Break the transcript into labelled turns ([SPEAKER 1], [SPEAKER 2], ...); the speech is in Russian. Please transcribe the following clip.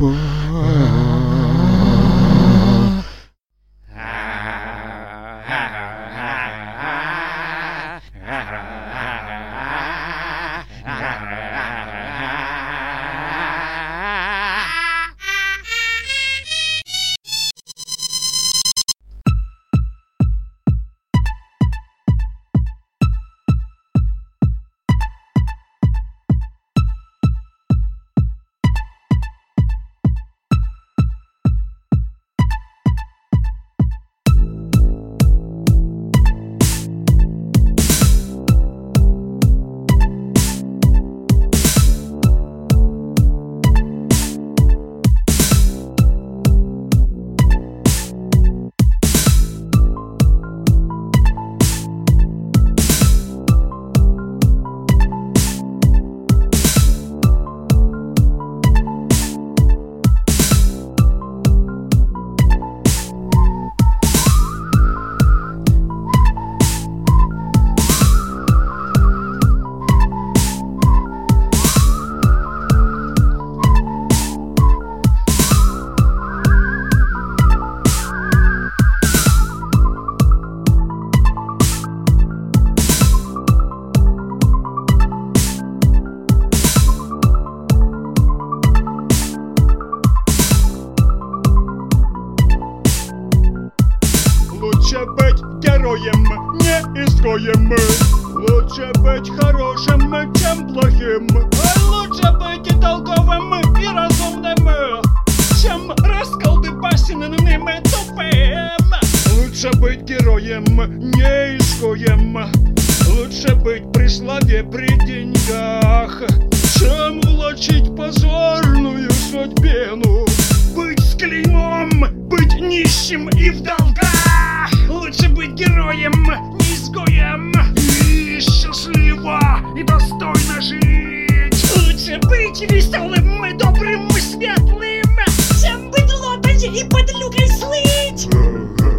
[SPEAKER 1] Ooh. Быть героем, не изгоем. Лучше быть хорошим, чем плохим.
[SPEAKER 2] Лучше быть толковым и разумным Чем расколдыбасенным и тупым.
[SPEAKER 1] Лучше быть героем, не изгоем. Лучше быть при славе, при деньгах. Чем влачить позорную судьбину Быть с клеймом, быть нищим и в долгах
[SPEAKER 2] быть героем, не изгоем
[SPEAKER 1] И счастливо, и достойно жить
[SPEAKER 2] Лучше быть веселым, и добрым, и светлым Чем быть лопать и под люкой слыть